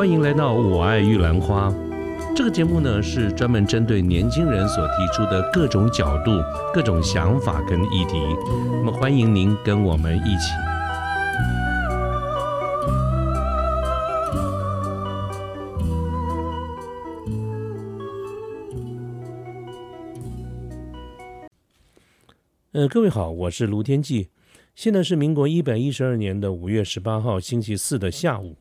欢迎来到《我爱玉兰花》这个节目呢，是专门针对年轻人所提出的各种角度、各种想法跟议题。那么，欢迎您跟我们一起。呃，各位好，我是卢天记。现在是民国一百一十二年的五月十八号星期四的下午。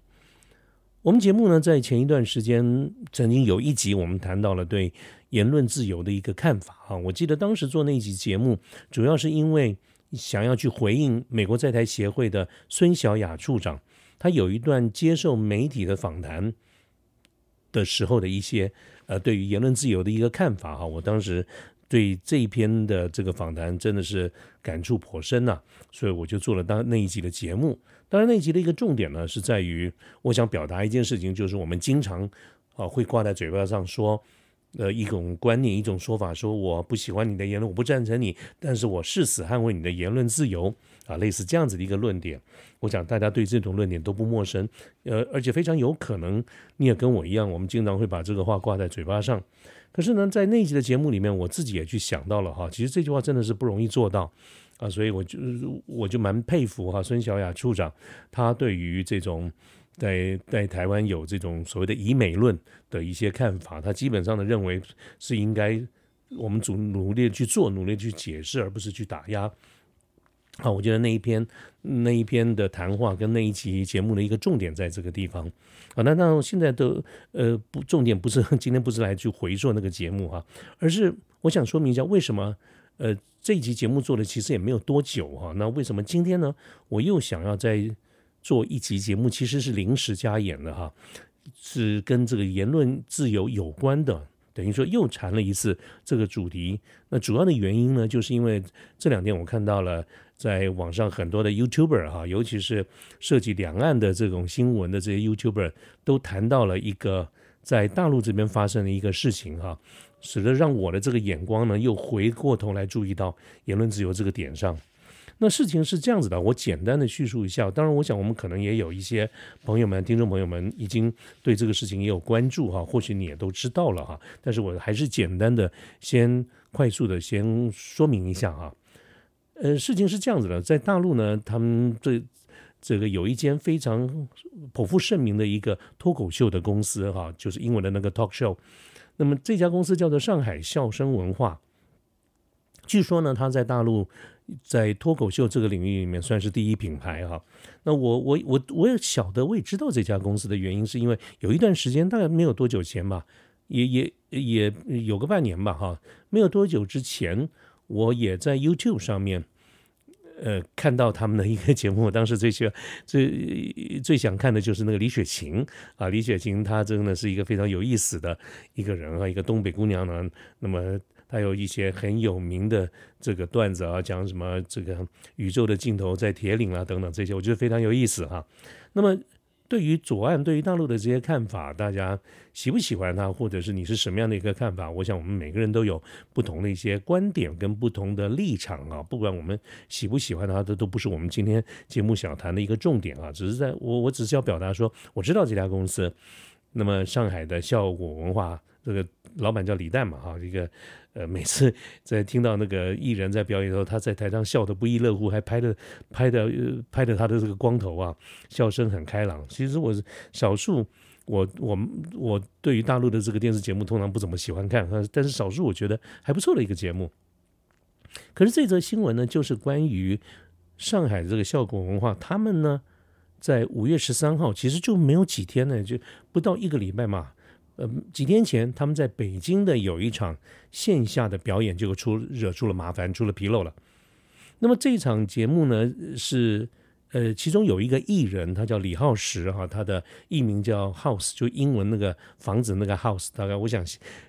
我们节目呢，在前一段时间曾经有一集，我们谈到了对言论自由的一个看法啊。我记得当时做那一集节目，主要是因为想要去回应美国在台协会的孙小雅处长，他有一段接受媒体的访谈的时候的一些呃，对于言论自由的一个看法哈。我当时。对这一篇的这个访谈真的是感触颇深呐，所以我就做了当那一集的节目。当然那集的一个重点呢，是在于我想表达一件事情，就是我们经常啊会挂在嘴巴上说，呃一种观念、一种说法，说我不喜欢你的言论，我不赞成你，但是我誓死捍卫你的言论自由啊，类似这样子的一个论点。我想大家对这种论点都不陌生，呃，而且非常有可能你也跟我一样，我们经常会把这个话挂在嘴巴上。可是呢，在那集的节目里面，我自己也去想到了哈，其实这句话真的是不容易做到啊，所以我就我就蛮佩服哈孙小雅处长，他对于这种在在台湾有这种所谓的以美论的一些看法，他基本上的认为是应该我们主努力去做，努力去解释，而不是去打压。啊，我觉得那一篇那一篇的谈话跟那一集节目的一个重点在这个地方。啊，那那现在的呃不重点不是今天不是来去回做那个节目哈，而是我想说明一下为什么呃这一集节目做的其实也没有多久哈，那为什么今天呢我又想要再做一集节目，其实是临时加演的哈，是跟这个言论自由有关的。等于说又谈了一次这个主题，那主要的原因呢，就是因为这两天我看到了在网上很多的 YouTuber 哈，尤其是涉及两岸的这种新闻的这些 YouTuber，都谈到了一个在大陆这边发生的一个事情哈，使得让我的这个眼光呢又回过头来注意到言论自由这个点上。那事情是这样子的，我简单的叙述一下。当然，我想我们可能也有一些朋友们、听众朋友们已经对这个事情也有关注哈，或许你也都知道了哈。但是我还是简单的先快速的先说明一下哈。呃，事情是这样子的，在大陆呢，他们这这个有一间非常颇负盛名的一个脱口秀的公司哈，就是英文的那个 talk show。那么这家公司叫做上海笑声文化。据说呢，他在大陆。在脱口秀这个领域里面算是第一品牌哈。那我我我我也晓得，我也知道这家公司的原因，是因为有一段时间，大概没有多久前吧，也也也有个半年吧哈。没有多久之前，我也在 YouTube 上面，呃，看到他们的一个节目。当时最喜最最想看的就是那个李雪琴啊，李雪琴她真的是一个非常有意思的一个人啊，一个东北姑娘呢。那么。她有一些很有名的这个段子啊，讲什么这个宇宙的尽头在铁岭啊等等这些，我觉得非常有意思哈。那么对于左岸、对于大陆的这些看法，大家喜不喜欢他，或者是你是什么样的一个看法？我想我们每个人都有不同的一些观点跟不同的立场啊。不管我们喜不喜欢他，这都不是我们今天节目想谈的一个重点啊。只是在我我只是要表达说，我知道这家公司，那么上海的效果文化这个老板叫李诞嘛哈，一个。呃，每次在听到那个艺人在表演的时候，他在台上笑得不亦乐乎，还拍的拍的拍的他的这个光头啊，笑声很开朗。其实我是少数，我我我对于大陆的这个电视节目通常不怎么喜欢看，但是少数我觉得还不错的一个节目。可是这则新闻呢，就是关于上海这个效果文化，他们呢在五月十三号，其实就没有几天呢，就不到一个礼拜嘛。呃，几天前他们在北京的有一场线下的表演，就出惹出了麻烦，出了纰漏了。那么这场节目呢，是呃，其中有一个艺人，他叫李浩石哈，他的艺名叫 House，就英文那个房子那个 House，大概我想，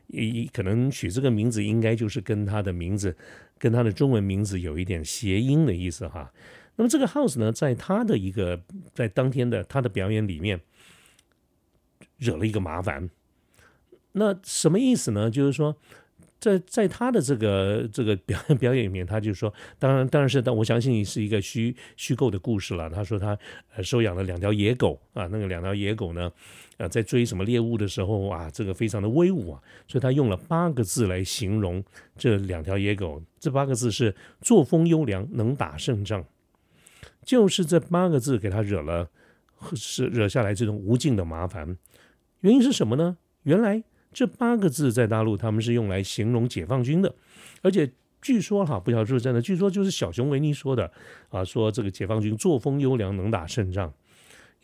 一可能取这个名字，应该就是跟他的名字，跟他的中文名字有一点谐音的意思哈。那么这个 House 呢，在他的一个在当天的他的表演里面，惹了一个麻烦。那什么意思呢？就是说，在在他的这个这个表演 表演里面，他就说，当然当然是，但我相信是一个虚虚构的故事了。他说他呃收养了两条野狗啊，那个两条野狗呢，呃在追什么猎物的时候啊，这个非常的威武啊，所以他用了八个字来形容这两条野狗，这八个字是作风优良，能打胜仗，就是这八个字给他惹了是惹下来这种无尽的麻烦。原因是什么呢？原来。这八个字在大陆他们是用来形容解放军的，而且据说哈，不晓得是不是真的，据说就是小熊维尼说的啊，说这个解放军作风优良，能打胜仗。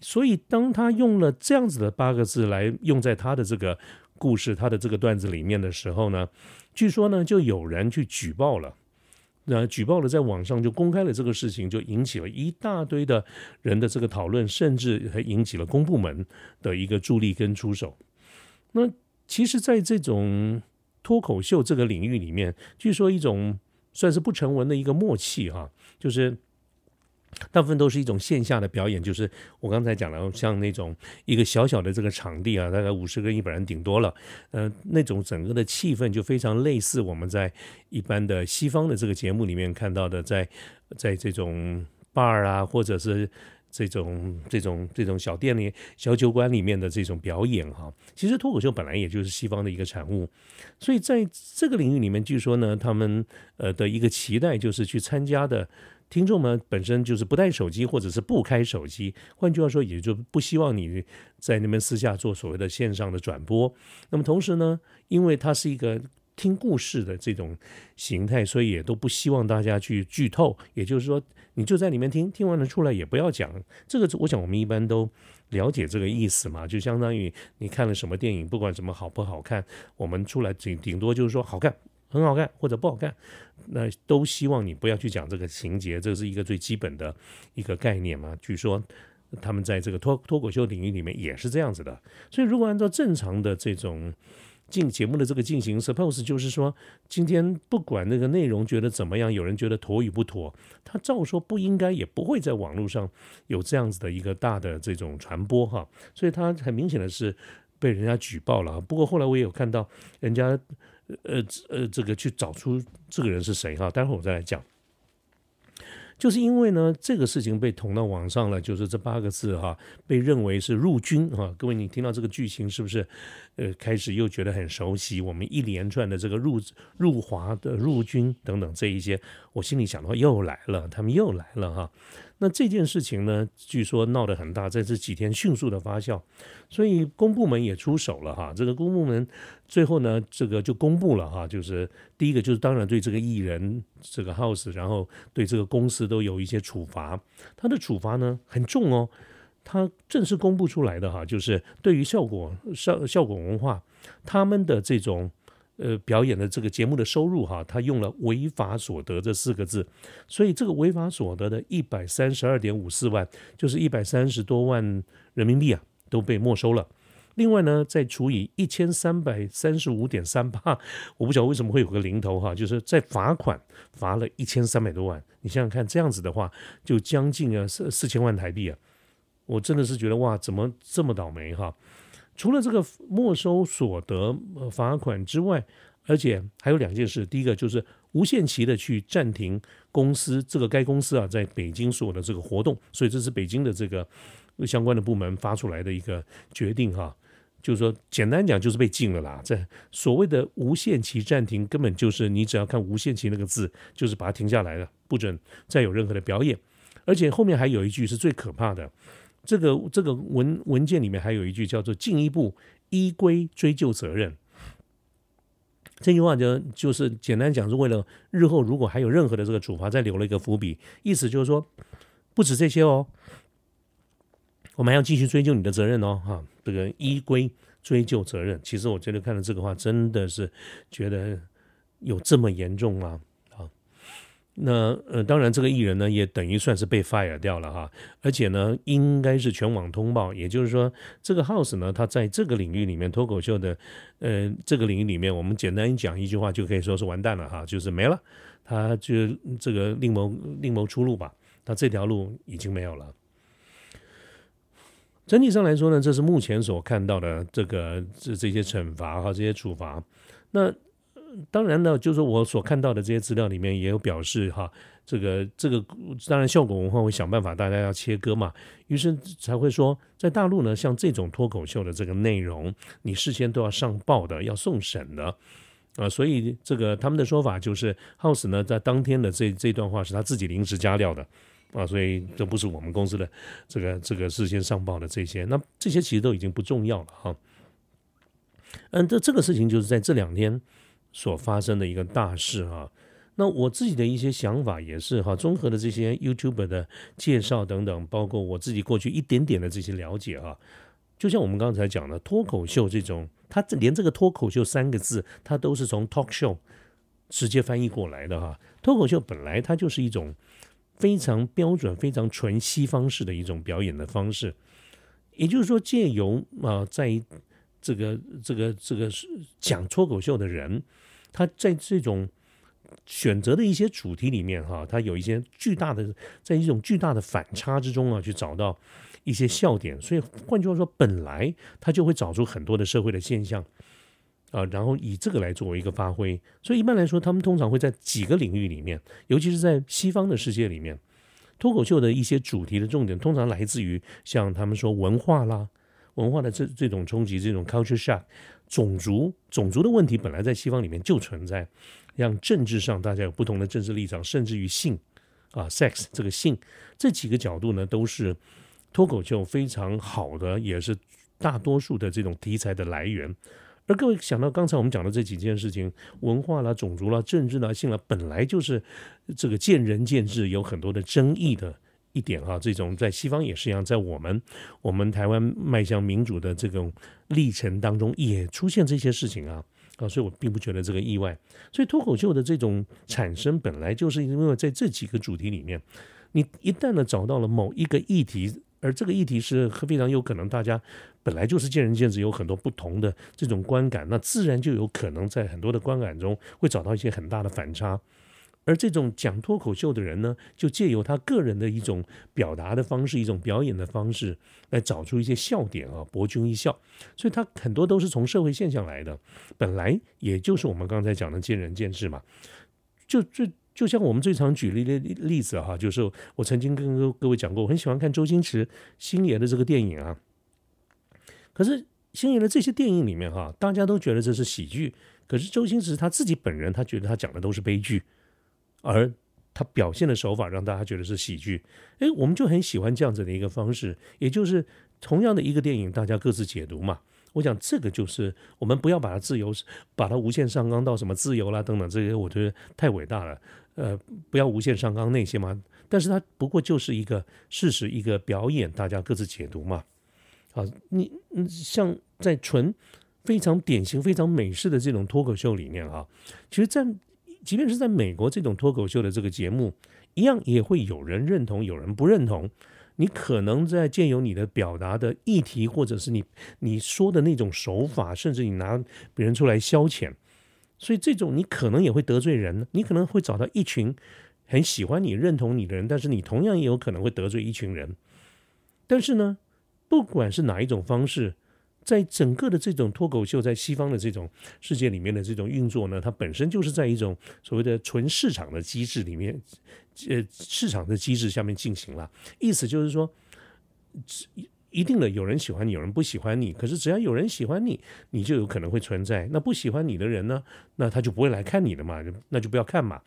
所以当他用了这样子的八个字来用在他的这个故事、他的这个段子里面的时候呢，据说呢就有人去举报了，那举报了在网上就公开了这个事情，就引起了一大堆的人的这个讨论，甚至还引起了公部门的一个助力跟出手。那其实，在这种脱口秀这个领域里面，据说一种算是不成文的一个默契哈，就是大部分都是一种线下的表演，就是我刚才讲了，像那种一个小小的这个场地啊，大概五十个人、一百人顶多了，呃，那种整个的气氛就非常类似我们在一般的西方的这个节目里面看到的，在在这种 bar 啊，或者是。这种这种这种小店里、小酒馆里面的这种表演哈，其实脱口秀本来也就是西方的一个产物，所以在这个领域里面，据说呢，他们呃的一个期待就是去参加的听众们本身就是不带手机或者是不开手机，换句话说，也就不希望你在那边私下做所谓的线上的转播。那么同时呢，因为它是一个。听故事的这种形态，所以也都不希望大家去剧透。也就是说，你就在里面听，听完了出来也不要讲。这个我想我们一般都了解这个意思嘛，就相当于你看了什么电影，不管什么好不好看，我们出来顶顶多就是说好看、很好看或者不好看，那都希望你不要去讲这个情节，这是一个最基本的一个概念嘛。据说他们在这个脱脱口秀领域里面也是这样子的。所以如果按照正常的这种。进节目的这个进行，suppose 就是说，今天不管那个内容觉得怎么样，有人觉得妥与不妥，他照说不应该，也不会在网络上有这样子的一个大的这种传播哈，所以他很明显的是被人家举报了。不过后来我也有看到人家呃呃这个去找出这个人是谁哈，待会儿我再来讲。就是因为呢，这个事情被捅到网上了，就是这八个字哈，被认为是入军哈。各位，你听到这个剧情是不是，呃，开始又觉得很熟悉？我们一连串的这个入入华的入军等等这一些，我心里想的话又来了，他们又来了哈。那这件事情呢，据说闹得很大，在这几天迅速的发酵，所以公部门也出手了哈。这个公部门最后呢，这个就公布了哈，就是第一个就是当然对这个艺人这个 house，然后对这个公司都有一些处罚。他的处罚呢很重哦，他正式公布出来的哈，就是对于效果效效果文化他们的这种。呃，表演的这个节目的收入哈，他用了“违法所得”这四个字，所以这个违法所得的一百三十二点五四万，就是一百三十多万人民币啊，都被没收了。另外呢，再除以一千三百三十五点三八，我不晓得为什么会有个零头哈，就是在罚款罚了一千三百多万。你想想看，这样子的话，就将近啊四四千万台币啊，我真的是觉得哇，怎么这么倒霉哈？除了这个没收所得罚款之外，而且还有两件事。第一个就是无限期的去暂停公司这个该公司啊在北京所有的这个活动，所以这是北京的这个相关的部门发出来的一个决定哈。就是说，简单讲就是被禁了啦。这所谓的无限期暂停，根本就是你只要看“无限期”那个字，就是把它停下来了，不准再有任何的表演。而且后面还有一句是最可怕的。这个这个文文件里面还有一句叫做“进一步依规追究责任”，这句话就就是简单讲是为了日后如果还有任何的这个处罚，再留了一个伏笔，意思就是说不止这些哦，我们还要继续追究你的责任哦，哈，这个依规追究责任。其实我觉得看了这个话，真的是觉得有这么严重吗？那呃，当然，这个艺人呢，也等于算是被 fire 掉了哈，而且呢，应该是全网通报，也就是说，这个 house 呢，他在这个领域里面，脱口秀的，呃，这个领域里面，我们简单讲一句话，就可以说是完蛋了哈，就是没了，他就这个另谋另谋出路吧，他这条路已经没有了。整体上来说呢，这是目前所看到的这个这这些惩罚哈，这些处罚，那。当然呢，就是我所看到的这些资料里面也有表示哈，这个这个当然效果文化会想办法，大家要切割嘛，于是才会说，在大陆呢，像这种脱口秀的这个内容，你事先都要上报的，要送审的。啊，所以这个他们的说法就是，House 呢在当天的这这段话是他自己临时加料的。啊，所以这不是我们公司的这个这个事先上报的这些，那这些其实都已经不重要了哈。嗯，这这个事情就是在这两天所发生的一个大事哈。那我自己的一些想法也是哈，综合的这些 YouTube 的介绍等等，包括我自己过去一点点的这些了解哈。就像我们刚才讲的脱口秀这种，它连这个脱口秀三个字，它都是从 talk show 直接翻译过来的哈。脱口秀本来它就是一种非常标准、非常纯西方式的一种表演的方式，也就是说借由啊在。这个这个这个是讲脱口秀的人，他在这种选择的一些主题里面哈，他有一些巨大的，在一种巨大的反差之中啊，去找到一些笑点。所以换句话说，本来他就会找出很多的社会的现象啊，然后以这个来作为一个发挥。所以一般来说，他们通常会在几个领域里面，尤其是在西方的世界里面，脱口秀的一些主题的重点，通常来自于像他们说文化啦。文化的这这种冲击，这种 culture shock，种族种族的问题本来在西方里面就存在，让政治上大家有不同的政治立场，甚至于性啊 sex 这个性这几个角度呢，都是脱口秀非常好的，也是大多数的这种题材的来源。而各位想到刚才我们讲的这几件事情，文化啦、种族啦、政治啦、性啦，本来就是这个见仁见智，有很多的争议的。一点哈，这种在西方也是一样，在我们我们台湾迈向民主的这种历程当中，也出现这些事情啊啊，所以我并不觉得这个意外。所以脱口秀的这种产生，本来就是因为在这几个主题里面，你一旦呢找到了某一个议题，而这个议题是非常有可能大家本来就是见仁见智，有很多不同的这种观感，那自然就有可能在很多的观感中会找到一些很大的反差。而这种讲脱口秀的人呢，就借由他个人的一种表达的方式，一种表演的方式，来找出一些笑点啊，博君一笑。所以他很多都是从社会现象来的，本来也就是我们刚才讲的见仁见智嘛。就就就像我们最常举例的例子哈，就是我曾经跟各位讲过，我很喜欢看周星驰星爷的这个电影啊。可是星爷的这些电影里面哈，大家都觉得这是喜剧，可是周星驰他自己本人，他觉得他讲的都是悲剧。而他表现的手法让大家觉得是喜剧，哎，我们就很喜欢这样子的一个方式，也就是同样的一个电影，大家各自解读嘛。我想这个就是我们不要把它自由，把它无限上纲到什么自由啦等等这些，我觉得太伟大了。呃，不要无限上纲那些嘛。但是它不过就是一个事实，一个表演，大家各自解读嘛。好，你像在纯非常典型、非常美式的这种脱口秀里面啊，其实，在即便是在美国这种脱口秀的这个节目，一样也会有人认同，有人不认同。你可能在借由你的表达的议题，或者是你你说的那种手法，甚至你拿别人出来消遣，所以这种你可能也会得罪人。你可能会找到一群很喜欢你、认同你的人，但是你同样也有可能会得罪一群人。但是呢，不管是哪一种方式。在整个的这种脱口秀，在西方的这种世界里面的这种运作呢，它本身就是在一种所谓的纯市场的机制里面，呃，市场的机制下面进行了。意思就是说，一定的有人喜欢你，有人不喜欢你。可是只要有人喜欢你，你就有可能会存在。那不喜欢你的人呢，那他就不会来看你的嘛，那就不要看嘛。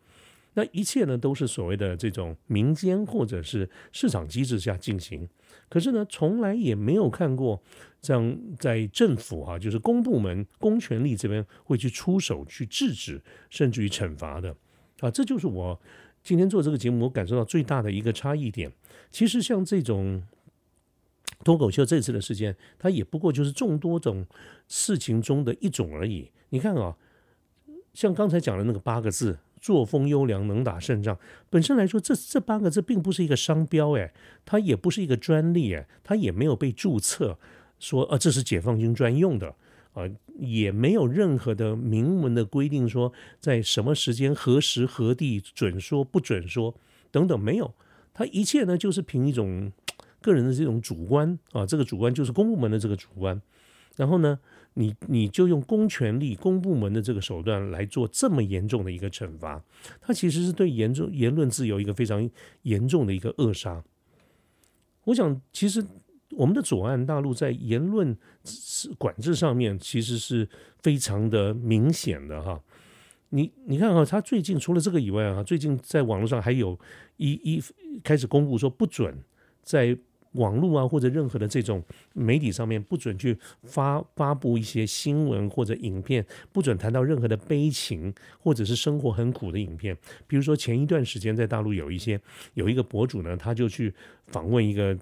那一切呢，都是所谓的这种民间或者是市场机制下进行。可是呢，从来也没有看过这样在政府哈，就是公部门、公权力这边会去出手去制止，甚至于惩罚的啊。这就是我今天做这个节目，我感受到最大的一个差异点。其实像这种脱口秀这次的事件，它也不过就是众多种事情中的一种而已。你看啊，像刚才讲的那个八个字。作风优良，能打胜仗。本身来说，这这八个字并不是一个商标，哎，它也不是一个专利，哎，它也没有被注册，说啊这是解放军专用的，啊，也没有任何的明文的规定说在什么时间、何时、何地准说不准说等等，没有。它一切呢，就是凭一种个人的这种主观啊，这个主观就是公部门的这个主观。然后呢，你你就用公权力、公部门的这个手段来做这么严重的一个惩罚，它其实是对严重言论自由一个非常严重的一个扼杀。我想，其实我们的左岸大陆在言论管制上面其实是非常的明显的哈。你你看哈，他最近除了这个以外啊，最近在网络上还有一一开始公布说不准在。网络啊，或者任何的这种媒体上面，不准去发发布一些新闻或者影片，不准谈到任何的悲情或者是生活很苦的影片。比如说前一段时间在大陆有一些有一个博主呢，他就去访问一个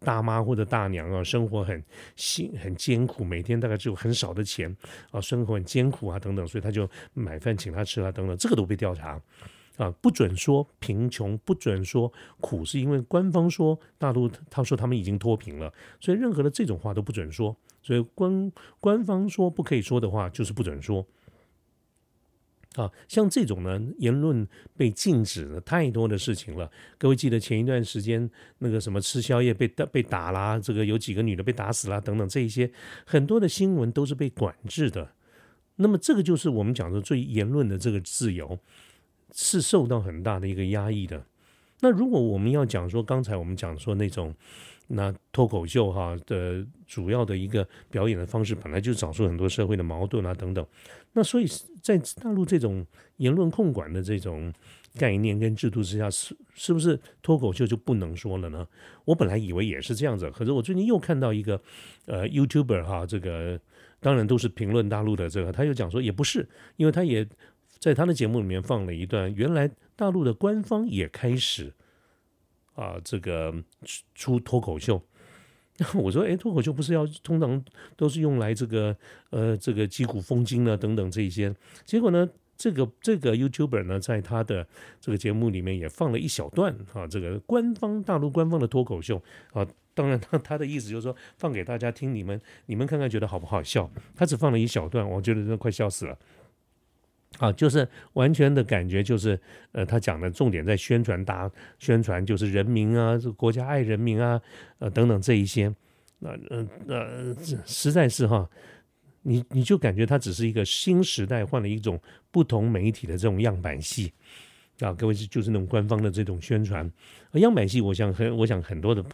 大妈或者大娘啊，生活很辛很艰苦，每天大概只有很少的钱啊，生活很艰苦啊等等，所以他就买饭请他吃啊等等，这个都被调查。啊，不准说贫穷，不准说苦，是因为官方说大陆他说他们已经脱贫了，所以任何的这种话都不准说。所以官官方说不可以说的话，就是不准说。啊，像这种呢，言论被禁止的太多的事情了。各位记得前一段时间那个什么吃宵夜被打被打啦，这个有几个女的被打死啦等等，这一些很多的新闻都是被管制的。那么这个就是我们讲的最言论的这个自由。是受到很大的一个压抑的。那如果我们要讲说，刚才我们讲说那种那脱口秀哈的主要的一个表演的方式，本来就找出很多社会的矛盾啊等等。那所以在大陆这种言论控管的这种概念跟制度之下，是是不是脱口秀就不能说了呢？我本来以为也是这样子，可是我最近又看到一个呃 YouTuber 哈，这个当然都是评论大陆的这个，他又讲说也不是，因为他也。在他的节目里面放了一段，原来大陆的官方也开始啊，这个出脱口秀。我说，哎，脱口秀不是要通常都是用来这个呃这个击鼓风金呢等等这些。结果呢，这个这个 YouTuber 呢，在他的这个节目里面也放了一小段啊，这个官方大陆官方的脱口秀啊。当然，他他的意思就是说放给大家听，你们你们看看觉得好不好笑？他只放了一小段，我觉得真的快笑死了。啊，就是完全的感觉，就是呃，他讲的重点在宣传，大宣传就是人民啊，这个国家爱人民啊，呃等等这一些，那呃呃，实在是哈，你你就感觉他只是一个新时代换了一种不同媒体的这种样板戏。啊，各位就是那种官方的这种宣传，样板戏，我想很，我想很多的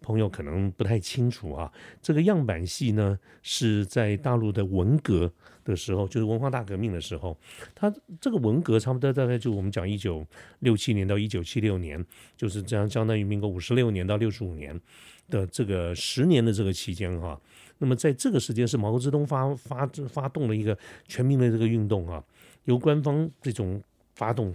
朋友可能不太清楚啊。这个样板戏呢，是在大陆的文革的时候，就是文化大革命的时候，它这个文革差不多大概就我们讲一九六七年到一九七六年，就是这样相当于民国五十六年到六十五年的这个十年的这个期间哈。那么在这个时间是毛泽东发发发动了一个全民的这个运动啊，由官方这种发动。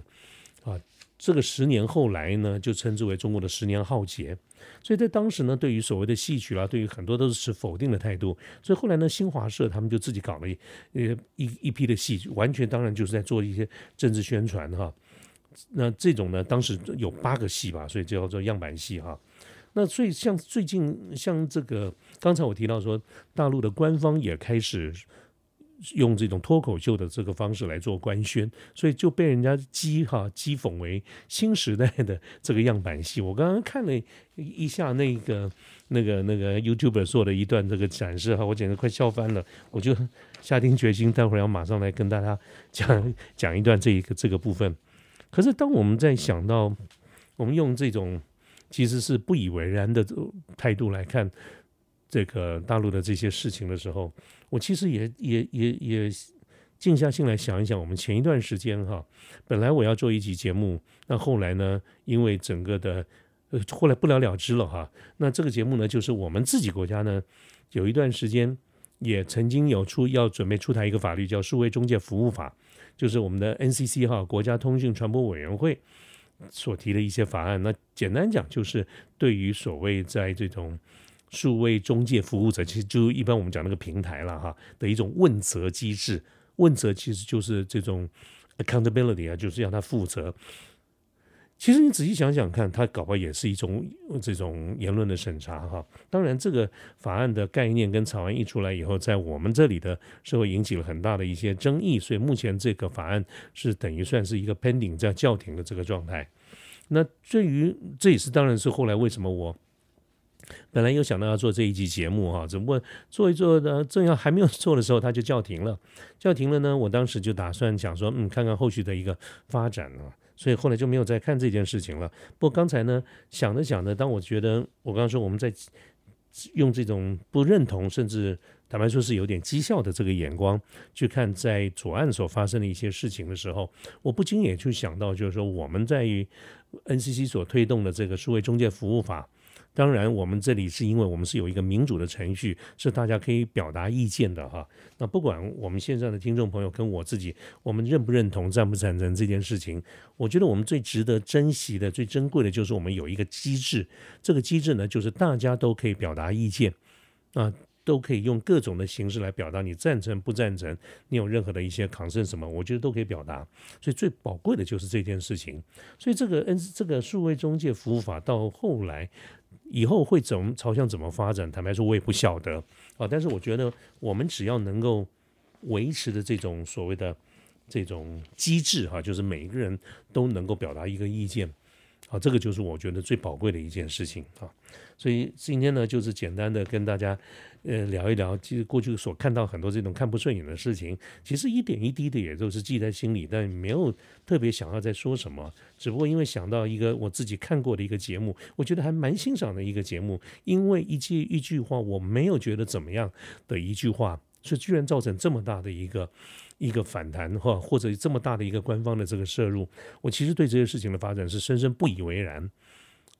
啊，这个十年后来呢，就称之为中国的十年浩劫。所以在当时呢，对于所谓的戏曲啦，对于很多都是持否定的态度。所以后来呢，新华社他们就自己搞了一呃一一批的戏，完全当然就是在做一些政治宣传哈。那这种呢，当时有八个戏吧，所以叫做样板戏哈。那所以像最近像这个，刚才我提到说，大陆的官方也开始。用这种脱口秀的这个方式来做官宣，所以就被人家讥哈讥讽为新时代的这个样板戏。我刚刚看了一下那个那个那个 YouTube 做的一段这个展示哈，我简直快笑翻了。我就下定决心，待会儿要马上来跟大家讲讲一段这一个这个部分。可是当我们在想到我们用这种其实是不以为然的态度来看。这个大陆的这些事情的时候，我其实也也也也静下心来想一想，我们前一段时间哈，本来我要做一集节目，那后来呢，因为整个的呃后来不了了之了哈。那这个节目呢，就是我们自己国家呢，有一段时间也曾经有出要准备出台一个法律，叫《数位中介服务法》，就是我们的 NCC 哈国家通讯传播委员会所提的一些法案。那简单讲，就是对于所谓在这种数位中介服务者，其实就一般我们讲那个平台了哈的一种问责机制。问责其实就是这种 accountability 啊，就是要他负责。其实你仔细想想看，他搞不好也是一种这种言论的审查哈。当然，这个法案的概念跟草案一出来以后，在我们这里的社会引起了很大的一些争议，所以目前这个法案是等于算是一个 pending 在叫停的这个状态。那对于这也是当然是后来为什么我。本来有想到要做这一集节目哈，只不过做一做呢，正要还没有做的时候，他就叫停了。叫停了呢，我当时就打算讲说，嗯，看看后续的一个发展啊，所以后来就没有再看这件事情了。不过刚才呢，想着想着，当我觉得我刚刚说我们在用这种不认同，甚至坦白说是有点讥笑的这个眼光去看在左岸所发生的一些事情的时候，我不禁也去想到，就是说我们在于 NCC 所推动的这个数位中介服务法。当然，我们这里是因为我们是有一个民主的程序，是大家可以表达意见的哈。那不管我们线上的听众朋友跟我自己，我们认不认同、赞不赞成这件事情，我觉得我们最值得珍惜的、最珍贵的就是我们有一个机制。这个机制呢，就是大家都可以表达意见，啊，都可以用各种的形式来表达你赞成不赞成，你有任何的一些抗争什么，我觉得都可以表达。所以最宝贵的就是这件事情。所以这个 N 这个数位中介服务法到后来。以后会怎么朝向怎么发展？坦白说，我也不晓得啊。但是我觉得，我们只要能够维持的这种所谓的这种机制哈，就是每一个人都能够表达一个意见。啊，这个就是我觉得最宝贵的一件事情啊。所以今天呢，就是简单的跟大家呃聊一聊，其实过去所看到很多这种看不顺眼的事情，其实一点一滴的也都是记在心里，但没有特别想要再说什么。只不过因为想到一个我自己看过的一个节目，我觉得还蛮欣赏的一个节目，因为一句一句话我没有觉得怎么样的一句话，是居然造成这么大的一个。一个反弹哈，或者这么大的一个官方的这个摄入，我其实对这些事情的发展是深深不以为然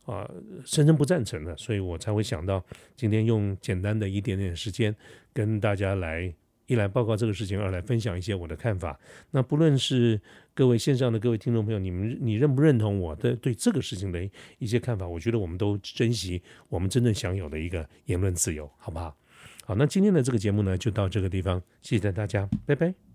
啊，深深不赞成的，所以我才会想到今天用简单的一点点时间跟大家来一来报告这个事情，二来分享一些我的看法。那不论是各位线上的各位听众朋友，你们你认不认同我的对这个事情的一些看法？我觉得我们都珍惜我们真正享有的一个言论自由，好不好？好，那今天的这个节目呢，就到这个地方，谢谢大家，拜拜。